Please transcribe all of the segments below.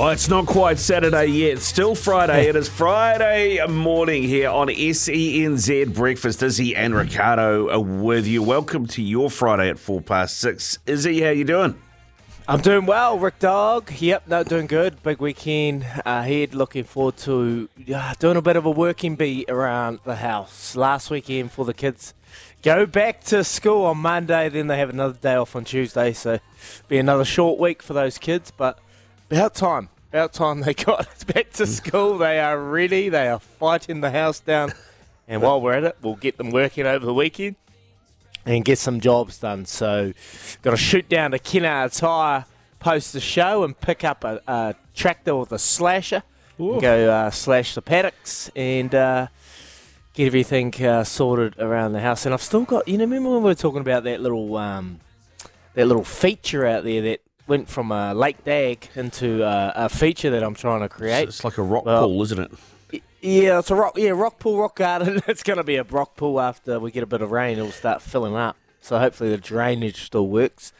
Oh, it's not quite Saturday yet. Still Friday. It is Friday morning here on SENZ Breakfast. Izzy and Ricardo are with you. Welcome to your Friday at four past six. Izzy, how you doing? I'm doing well, Rick Dog. Yep, no, doing good. Big weekend ahead. Looking forward to uh, doing a bit of a working beat around the house. Last weekend for the kids. Go back to school on Monday, then they have another day off on Tuesday. So, be another short week for those kids. But about time. About time they got back to school. They are ready. They are fighting the house down. And while we're at it, we'll get them working over the weekend and get some jobs done. So, got to shoot down to Kennards Hire post the show and pick up a, a tractor with a slasher. Go uh, slash the paddocks and uh, get everything uh, sorted around the house. And I've still got, you know, remember when we were talking about that little um, that little feature out there that went from a Lake Dag into uh, a feature that I'm trying to create. It's like a rock Well- pool, isn't it? Yeah, it's a rock. Yeah, rock pool, rock garden. It's going to be a rock pool after we get a bit of rain. It'll start filling up. So hopefully the drainage still works.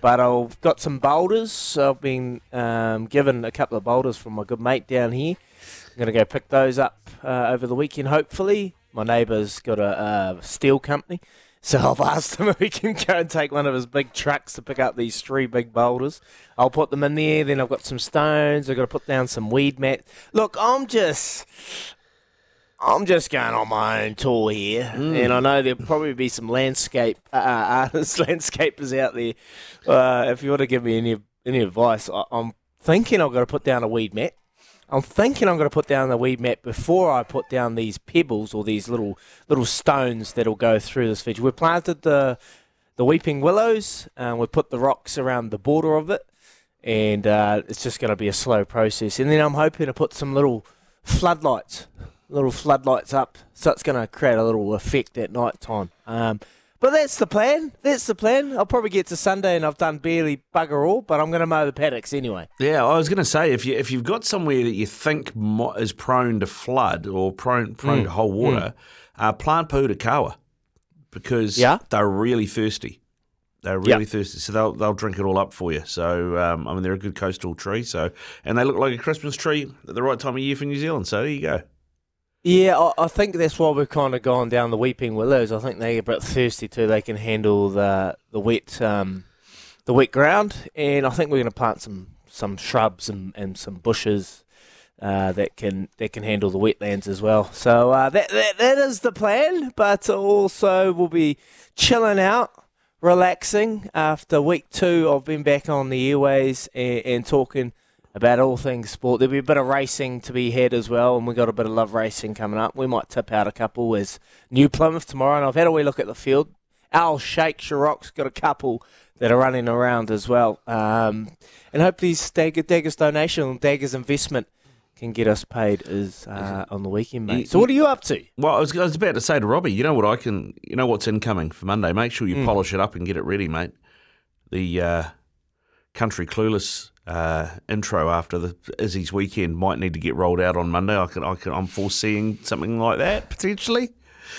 But I've got some boulders. I've been um, given a couple of boulders from my good mate down here. I'm going to go pick those up uh, over the weekend. Hopefully, my neighbour's got a uh, steel company. So I've asked him if he can go and take one of his big trucks to pick up these three big boulders. I'll put them in there. Then I've got some stones. I've got to put down some weed mat. Look, I'm just, I'm just going on my own tour here, and I know there'll probably be some landscape uh, artists, landscapers out there. Uh, if you want to give me any any advice, I, I'm thinking I've got to put down a weed mat. I'm thinking I'm going to put down the weed mat before I put down these pebbles or these little little stones that'll go through this feature. We planted the the weeping willows, and we put the rocks around the border of it, and uh, it's just going to be a slow process. And then I'm hoping to put some little floodlights, little floodlights up, so it's going to create a little effect at night time. Um, but that's the plan. That's the plan. I'll probably get to Sunday and I've done barely bugger all, but I'm going to mow the paddocks anyway. Yeah, I was going to say if you if you've got somewhere that you think is prone to flood or prone prone Mm, to whole water, uh, plant Pohutukawa because Yeah? they're really thirsty. They're really thirsty, so they'll they'll drink it all up for you. So um, I mean, they're a good coastal tree. So and they look like a Christmas tree at the right time of year for New Zealand. So there you go. Yeah, I, I think that's why we've kind of gone down the weeping willows. I think they're a bit thirsty too. They can handle the the wet um, the wet ground, and I think we're going to plant some some shrubs and, and some bushes uh, that can that can handle the wetlands as well. So uh, that, that that is the plan. But also we'll be chilling out, relaxing after week two. I've been back on the airways and, and talking about all things sport. There'll be a bit of racing to be had as well, and we've got a bit of love racing coming up. We might tip out a couple as New Plymouth tomorrow, and I've had a wee look at the field. Al Shake Sharrock's got a couple that are running around as well. Um, and hopefully Dagger, Dagger's donation, Dagger's investment can get us paid is uh, on the weekend, mate. So what are you up to? Well, I was, I was about to say to Robbie, you know what I can, you know what's incoming for Monday. Make sure you polish it up and get it ready, mate. The uh, country clueless uh, intro after the Izzy's weekend might need to get rolled out on Monday. I can, I can, I'm foreseeing something like that potentially.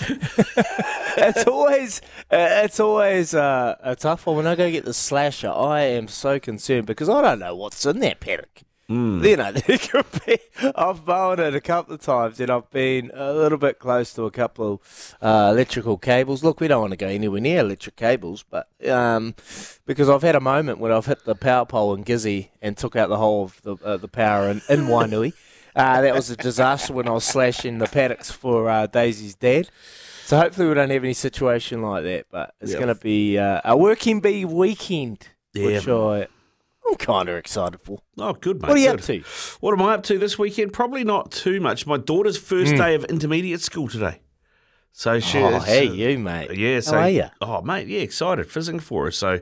it's always it's always uh, a tough one. When I go get the slasher, I am so concerned because I don't know what's in that paddock. Hmm. You know, there could be. I've mown it a couple of times, and I've been a little bit close to a couple of uh, electrical cables. Look, we don't want to go anywhere near electric cables, but um, because I've had a moment when I've hit the power pole in Gizzy and took out the whole of the, uh, the power in, in Wainui. Uh, that was a disaster when I was slashing the paddocks for uh, Daisy's dad. So hopefully we don't have any situation like that. But it's Yeah. going to be uh, a working bee weekend, Yeah. which I, I'm kind of excited for. Oh, good, mate. What are you good. up to? What am I up to this weekend? Probably not too much. My daughter's first day of intermediate school today. So she, Oh, hey, you, mate. yeah, so How are you? oh mate, yeah, excited, fizzing for her. So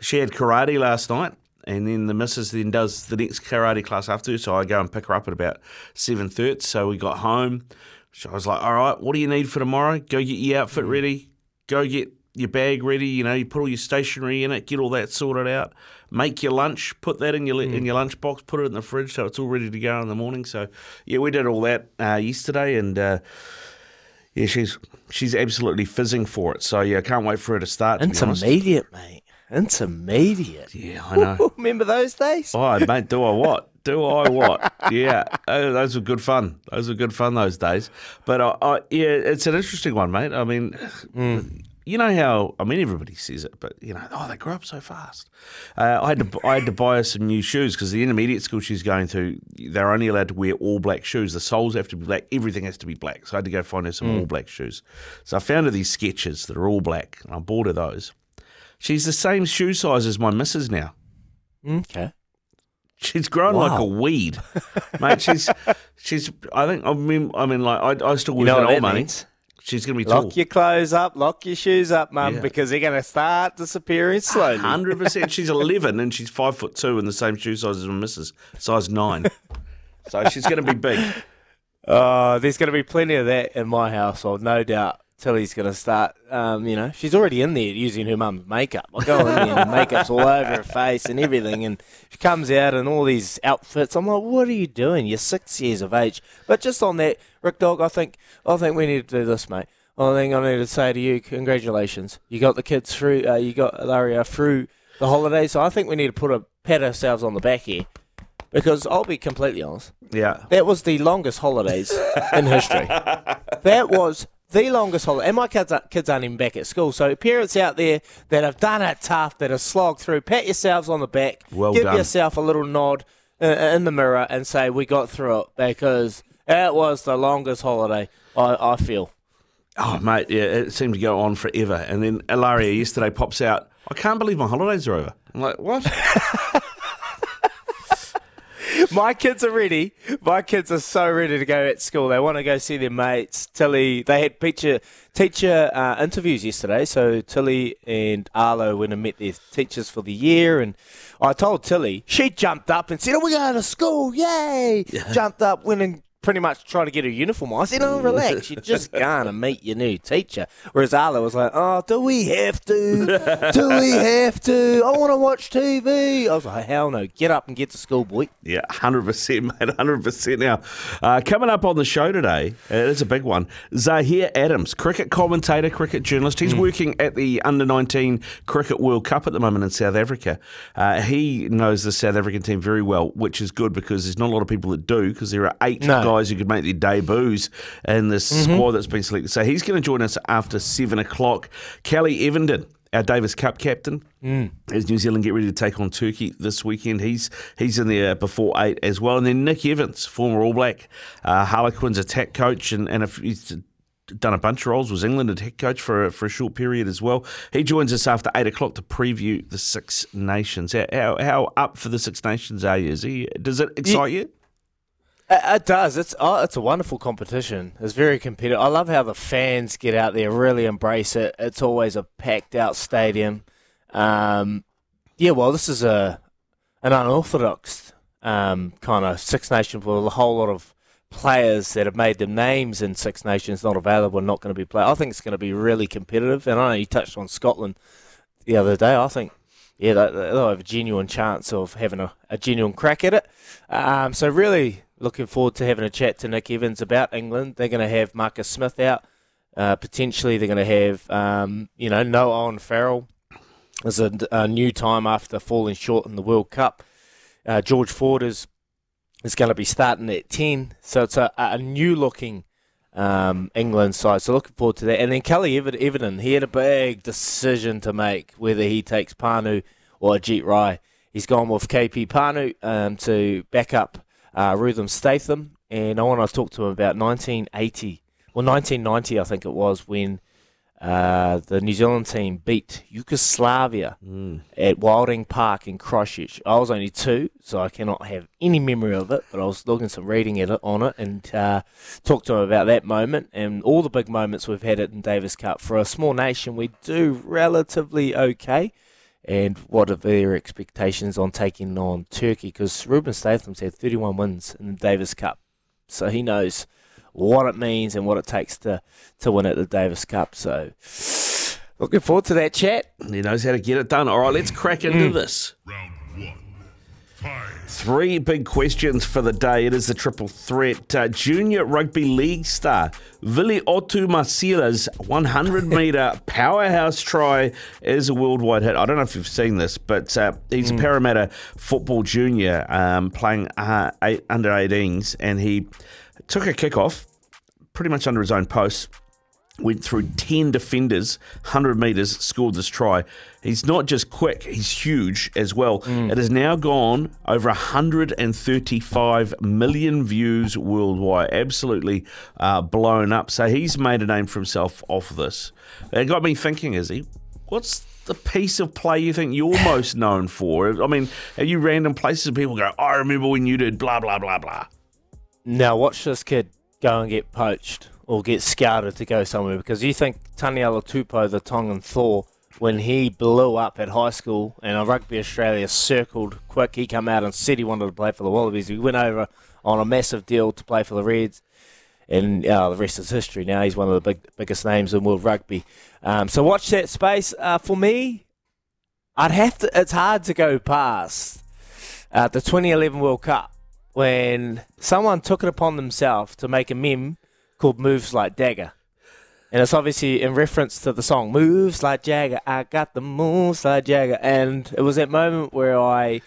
she had karate last night, and then the missus then does the next karate class after. So I go and pick her up at about seven thirty. So we got home. So I was like, all right, what do you need for tomorrow? Go get your Mm. outfit ready. Go get your bag ready. You know, you put all your stationery in it. Get all that sorted out. Make your lunch. Put that in your Mm. in your lunch box. Put it in the fridge so it's all ready to go in the morning. So yeah, we did all that uh, yesterday, and. Uh, yeah, she's she's absolutely fizzing for it. So yeah, I can't wait for her to start. To. Intermediate, mate. Intermediate. Yeah, I know. Remember those days? oh, mate, do I what? Do I what? Yeah, oh, those were good fun. Those were good fun those days. But I, I, yeah, it's an interesting one, mate. I mean, you know how I mean everybody says it, but you know, oh, they grow up so fast. Uh, I had to I had to buy her some new shoes because the intermediate school she's going to, they're only allowed to wear all black shoes. The soles have to be black. Everything has to be black. So I had to go find her some all black shoes. So I found her these Skechers that are all black, and I bought her those. She's the same shoe size as my missus now. Okay. She's grown like a weed, mate. She's she's. I think. I mean. I mean, like I, I still You know old money. means? She's gonna be tall. Lock your clothes up, lock your shoes up, mum, Yeah. because they're going to start disappearing slowly. Hundred percent. She's eleven and she's five foot two and the same shoe size as my missus, size nine. so she's gonna be big. Oh, there's going to be plenty of that in my household, no doubt. Tilly's going to start, um, you know, she's already in there using her mum's makeup. I go in there and makeup's all over her face and everything. And she comes out in all these outfits. I'm like, what are you doing? You're six years of age. But just on that, Rick Dog, I think, I think we need to do this, mate. I think I need to say to you, congratulations. You got the kids through, uh, you got Ilaria through the holidays. So I think we need to put a pat ourselves on the back here. Because I'll be completely honest. Yeah. That was the longest holidays in history. That was the longest holiday. And my kids, are, kids aren't even back at school. So, parents out there that have done it tough, that have slogged through, pat yourselves on the back. Well give done. yourself a little nod uh, in the mirror and say, We got through it because it was the longest holiday, I, I feel. Oh mate, yeah, it seemed to go on forever. And then Ilaria yesterday pops out. I can't believe my holidays are over. I'm like, what? My kids are ready. My kids are so ready to go at school. They want to go see their mates. Tilly, they had teacher teacher uh, interviews yesterday. So Tilly and Arlo went and met their teachers for the year. And I told Tilly, she jumped up and said, "Oh, we're going to school! Yay!" Jumped up, went and pretty much tried to get her uniform on. I said, "Oh, relax. You're just going to meet your new teacher." Whereas Arlo was like, "Oh, do we have to? do we have to? I want to watch TV." I was like, "Hell no! Get up and get to school, boy." Yeah, hundred percent, mate, hundred percent. Now, uh, coming up on the show today, uh, it's a big one. Zaahier Adams, cricket commentator, cricket journalist. He's working at the Under Nineteen Cricket World Cup at the moment in South Africa. Uh, he knows the South African team very well, which is good because there's not a lot of people that do. Because there are eight No. guys who could make their debuts in this squad that's been selected. So he's going to join us after seven o'clock. Kelly Evernden. Our Davis Cup captain, as New Zealand get ready to take on Turkey this weekend, he's he's in there before eight as well. And then Nick Evans, former All Black, uh, Harlequins attack coach, and, and if he's done a bunch of roles, was England attack coach for a, for a short period as well. He joins us after eight o'clock to preview the Six Nations. How, how, how up for the Six Nations are you? Is he, does it excite you? It, does. It's oh, it's a wonderful competition. It's very competitive. I love how the fans get out there, really embrace it. It's always a packed out stadium. Um, yeah, well, this is a an unorthodox um, kind of Six Nations with a whole lot of players that have made their names in Six Nations not available, not going to be played. I think it's going to be really competitive. And I know you touched on Scotland the other day. I think yeah, they, they'll have a genuine chance of having a, a genuine crack at it. Um, so really looking forward to having a chat to Nick Evans about England. They're going to have Marcus Smith out. Uh, potentially, they're going to have um, you know Noah Owen Farrell as a, a new time after falling short in the World Cup. Uh, George Ford is is going to be starting at ten, so it's a, a new looking um, England side. So looking forward to that. And then Kelly Ever- he had a big decision to make whether he takes Pannu or Ajeet Rai. He's gone with KP Pannu um, to back up uh, Statham, and I want to talk to him about 1980, well 1990, I think it was when uh, the New Zealand team beat Yugoslavia Mm. at Wilding Park in Christchurch. I was only two, so I cannot have any memory of it, but I was looking some reading at it, on it and uh, talked to him about that moment and all the big moments we've had it in Davis Cup. For a small nation, we do relatively okay. And what are their expectations on taking on Turkey? Because Rubin Statham's had 31 wins in the Davis Cup, so he knows what it means and what it takes to, to win at the Davis Cup. So looking forward to that chat. He knows how to get it done. All right, let's crack into this. Round one. Three big questions for the day. It is the triple threat. Uh, junior rugby league star Vili Otu Masila's 100 metre powerhouse try is a worldwide hit. I don't know if you've seen this, but uh, he's a Parramatta football junior um, playing uh, eight, under 18s, and he took a kick off pretty much under his own post went through 10 defenders, 100 metres, scored this try. He's not just quick, he's huge as well. It has now gone over 135 million views worldwide. Absolutely uh, blown up. So he's made a name for himself off this. It got me thinking, is he? What's the piece of play you think you're most known for? I mean, are you random places and people go, I remember when you did blah, blah, blah, blah? Now watch this kid go and get poached or get scouted to go somewhere because you think Taniela Tupou, the Tongan Thor, when he blew up at high school and a Rugby Australia circled quick, he come out and said he wanted to play for the Wallabies. He went over on a massive deal to play for the Reds. And uh, the rest is history. Now he's one of the big, biggest names in world rugby. Um, so watch that space. Uh, for me, I'd have to. It's hard to go past uh, the 2011 World Cup when someone took it upon themselves to make a meme called Moves Like Dagger. And it's obviously in reference to the song Moves Like Jagger. I got the moves like Jagger. And it was that moment where I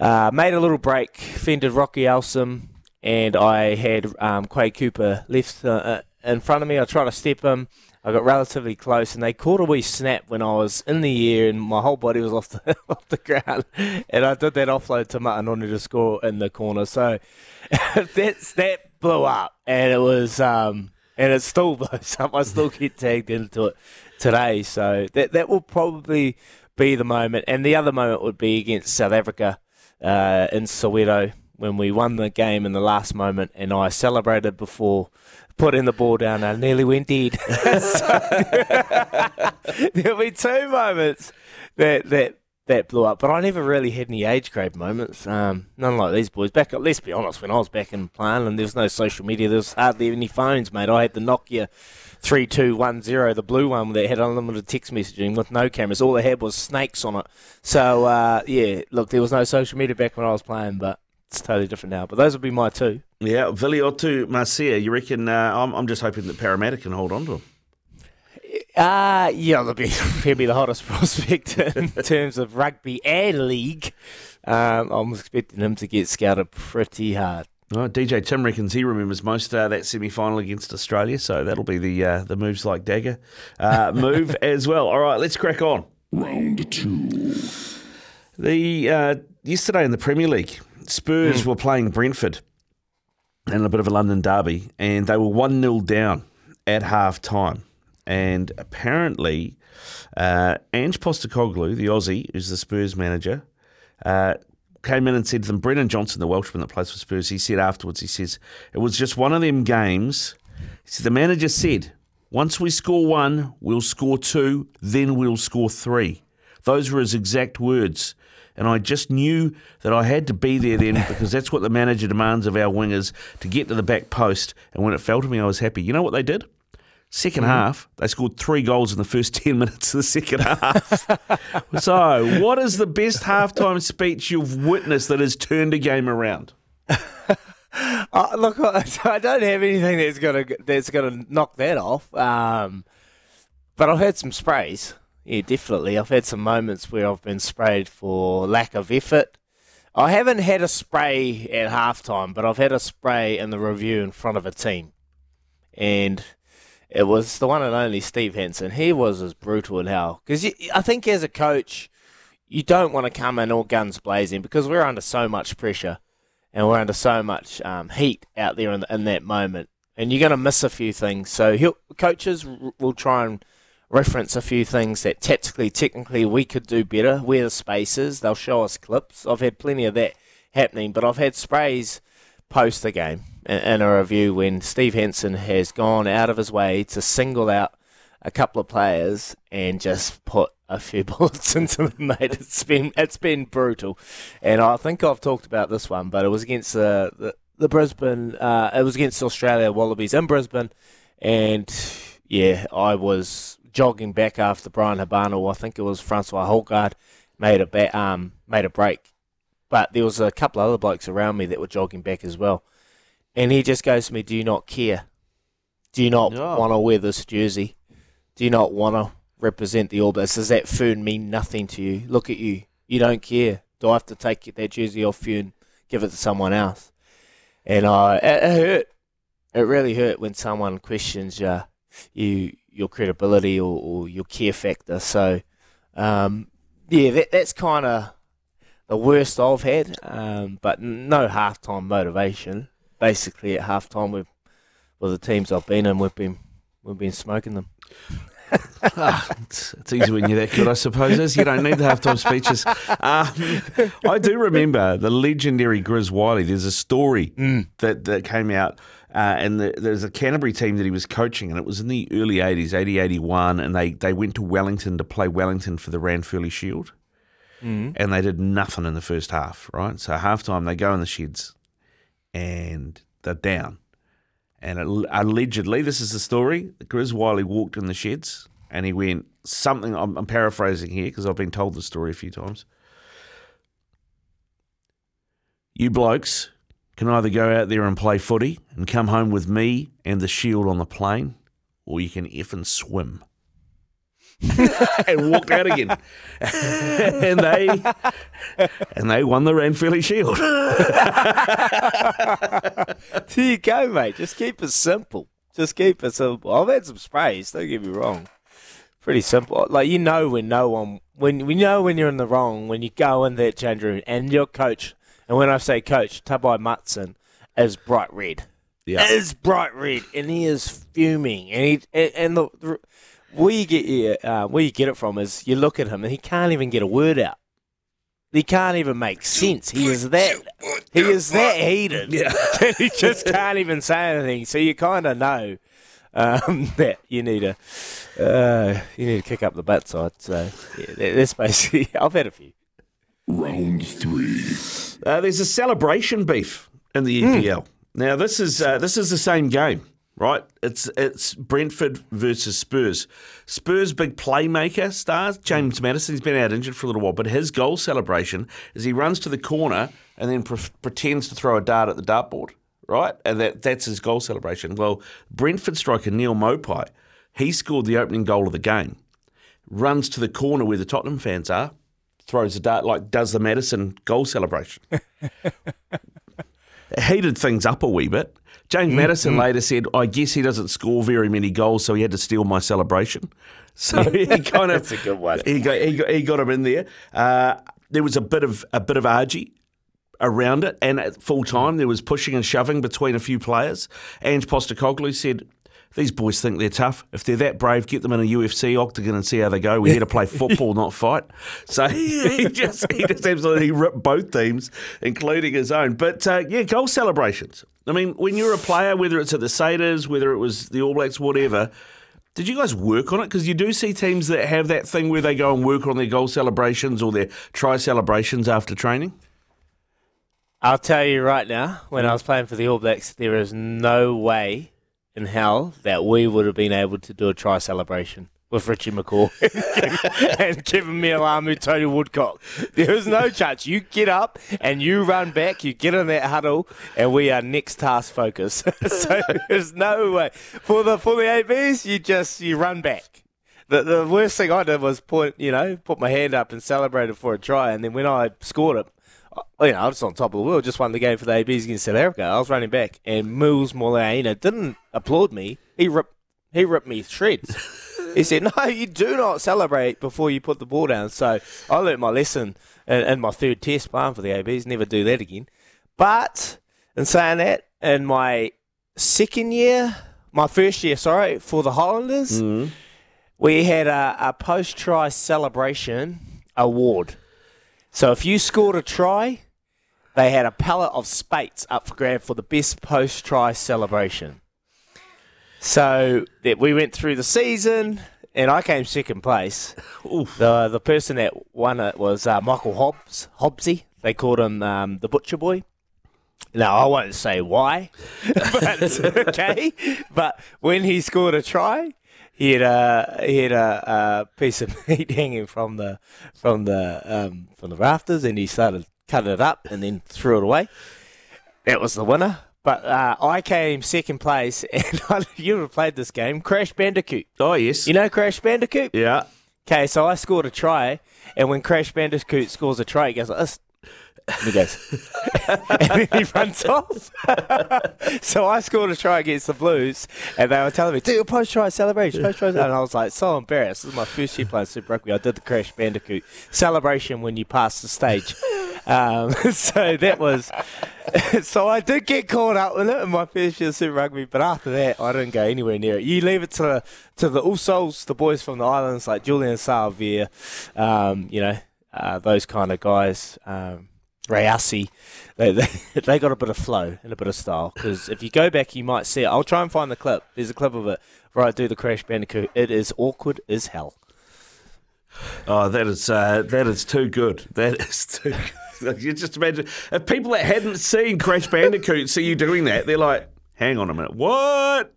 uh, made a little break, fended Rocky Elsom, and I had um, Quade Cooper left uh, uh, in front of me. I tried to step him. I got relatively close, and they caught a wee snap when I was in the air, and my whole body was off the off the ground. And I did that offload to Ma'a Nonu to score in the corner. So that's that blew up, and it was um, and it still blows up. I still get tagged into it today. So that that will probably be the moment, and the other moment would be against South Africa uh, in Soweto when we won the game in the last moment, and I celebrated before putting the ball down. I nearly went dead. So, there'll be two moments that that that blew up, but I never really had any age grade moments. Um, none like these boys. Back, let's be honest, when I was back in playing, and there was no social media, there was hardly any phones, mate. I had the Nokia. 3210, the blue one that had unlimited text messaging with no cameras. All they had was snakes on it. So, uh, yeah, look, there was no social media back when I was playing, but it's totally different now. But those would be my two. Yeah, Vili Otu Marcia, you reckon? Uh, I'm, I'm just hoping that Parramatta can hold on to him. Uh, yeah, he'll be, he'll be the hottest prospect in terms of rugby and league. Um, I'm expecting him to get scouted pretty hard. Oh, DJ Tim reckons he remembers most uh, that semi final against Australia, so that'll be the uh, the moves like dagger uh, move as well. All right, let's crack on. Round two. The uh, yesterday in the Premier League, Spurs were playing Brentford in a bit of a London derby, and they were one 0 down at half time. And apparently, uh, Ange Postecoglou, the Aussie, who's the Spurs manager, uh, came in and said to them, Brennan Johnson, the Welshman that plays for Spurs, he said afterwards, he says, it was just one of them games. He said, the manager said, once we score one, we'll score two, then we'll score three. Those were his exact words. And I just knew that I had to be there then because that's what the manager demands of our wingers to get to the back post. And when it fell to me, I was happy. You know what they did? 2nd half, they scored three goals in the first 10 minutes of the second half. so, what is the best halftime speech you've witnessed that has turned a game around? Uh, look, I don't have anything that's gonna that's gonna knock that off. Um, but I've had some sprays. Yeah, definitely. I've had some moments where I've been sprayed for lack of effort. I haven't had a spray at halftime, but I've had a spray in the review in front of a team, and it was the one and only Steve Hansen. He was as brutal as hell because I think as a coach, you don't want to come in all guns blazing because we're under so much pressure and we're under so much um, heat out there in, the, in that moment. and you're going to miss a few things. So coaches will try and reference a few things that tactically, technically, we could do better. Where the spaces, they'll show us clips. I've had plenty of that happening, but I've had sprays post the game in, a review when Steve Hansen has gone out of his way to single out a couple of players and just put a few bullets into them, mate. It's been it's been brutal, and I think I've talked about this one, but it was against the the, the Brisbane. Uh, it was against Australia Wallabies in Brisbane, and yeah, I was jogging back after Bryan Habana. I think it was Francois Hougaard made a ba- um made a break, but there was a couple of other blokes around me that were jogging back as well, and he just goes to me, "Do you not care? Do you not Oh. want to wear this jersey?" Do you not want to represent the All Blacks? Does that food mean nothing to you? Look at you. You don't care. Do I have to take that jersey off you and give it to someone else? And I, it, it hurt. It really hurt when someone questions uh, you, your credibility or, or your care factor. So, um, yeah, that, that's kind of the worst I've had. Um, but no halftime motivation. Basically, at halftime, with with the teams I've been in, we've been we've been smoking them. Ah, it's, it's easy when you're that good, I suppose. Is you don't need the halftime speeches. Um, I do remember the legendary Grizz Wyllie. There's a story that, that came out, uh, and the, there's a Canterbury team that he was coaching, and it was in the early 80s, 80, 81, and they, they went to Wellington to play Wellington for the Ranfurly Shield, and they did nothing in the first half, right? So halftime, they go in the sheds, and they're down. And al- allegedly, this is the story. Grizz Wyllie walked in the sheds and he went something. I'm, I'm paraphrasing here because I've been told the story a few times. You blokes can either go out there and play footy and come home with me and the shield on the plane, or you can effing swim. and walked out again, and they and they won the Ranfurly Shield. There you go, mate. Just keep it simple. Just keep it simple. I've had some sprays. Don't get me wrong. Pretty simple. Like you know when no one when we know when you're in the wrong when you go in that change room and your coach. And when I say coach, Tabai Matson is bright red. Yeah. is bright red, and he is fuming. And he and, the, the where you get your, uh, where you get it from is you look at him and he can't even get a word out. He can't even make sense. He is that he is that heated. Yeah. he just can't even say anything. So you kind of know um, that you need to uh, you need to kick up the butt side. So yeah, that- that's basically. I've had a few. Round three. Uh, there's a celebration beef in the EPL. Now this is uh, this is the same game, right? It's it's Brentford versus Spurs. Spurs big playmaker stars James Maddison. He's been out injured for a little while, but his goal celebration is he runs to the corner and then pre- pretends to throw a dart at the dartboard, right? And that that's his goal celebration. Well, Brentford striker Neal Maupay, he scored the opening goal of the game. Runs to the corner where the Tottenham fans are, throws a dart like does the Maddison goal celebration. heated things up a wee bit. James Maddison later said, "I guess he doesn't score very many goals, so he had to steal my celebration." So he kind of That's a good one. He got he got, he got him in there. Uh, there was a bit of a bit of argy around it, and at full time there was pushing and shoving between a few players. Ange Postecoglou said. These boys think they're tough. If they're that brave, get them in a UFC octagon and see how they go. We're here to play football, not fight. So he just he just absolutely ripped both teams, including his own. But uh, yeah, goal celebrations. I mean, when you're a player, whether it's at the Saders, whether it was the All Blacks, whatever, did you guys work on it? Because you do see teams that have that thing where they go and work on their goal celebrations or their try celebrations after training. I'll tell you right now, when I was playing for the All Blacks, there is no way in hell that we would have been able to do a try celebration with Richie McCaw and Keven Mealamu, Tony Woodcock. There is no chance. You get up and you run back, you get in that huddle, and we are next task focused. so there's no way. For the for the ABs, you just you run back. The, the worst thing I did was put you know put my hand up and celebrated for a try, and then when I scored it, you know I was on top of the world, just won the game for the ABs against South Africa. I was running back, and Mils Muliaina didn't applaud me. He ripped he ripped me shreds. he said, "No, you do not celebrate before you put the ball down." So I learnt my lesson in, in my third test playing for the ABs. Never do that again. But in saying that, in my second year, my first year, sorry, for the Highlanders, mm-hmm. we had a, a post try celebration award. So if you scored a try, they had a pallet of Speight's up for grab for the best post try celebration. So that we went through the season, and I came second place. The the person that won it was uh, Michael Hobbs, Hobbsy. They called him um, the Butcher Boy. Now I won't say why, but okay. But when he scored a try, he had a he had a, a piece of meat hanging from the from the um, from the rafters, and he started cutting it up and then threw it away. That was the winner. But uh, I came second place, and I, you ever played this game, Crash Bandicoot. Oh yes. You know Crash Bandicoot? yeah. Okay, so I scored a try, and when Crash Bandicoot scores a try, he goes like this. And he goes, and then he runs off. so I scored a try against the Blues, and they were telling me, "Do a post try celebration, post try," and I was like, so embarrassed. This is my first year playing Super Rugby. I did the Crash Bandicoot celebration when you pass the stage. Um, so that was, so I did get caught up with it in my first year of Super Rugby, but after that, I didn't go anywhere near it. You leave it to to the Usos, the boys from the islands like Julian Savea, um, you know, uh, those kind of guys. Um, Rayasi, they, they they got a bit of flow and a bit of style. Because if you go back, you might see it. I'll try and find the clip. There's a clip of it where I do the Crash Bandicoot. It is awkward as hell. Oh, that is uh, that is too good. That is too. good. You just imagine if people that hadn't seen Crash Bandicoot see you doing that, they're like, "Hang on a minute, what?"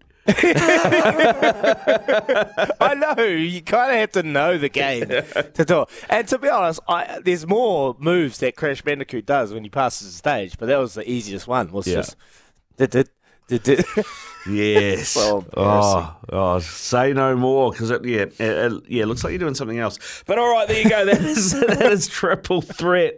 I know you kind of have to know the game to do it. And to be honest, I, there's more moves that Crash Bandicoot does when he passes the stage, but that was the easiest one. Was Yeah. just did did did did. Yes. So oh, oh, say no more because it, yeah, it, it- yeah, looks like you're doing something else. But all right, there you go. That is that is triple threat.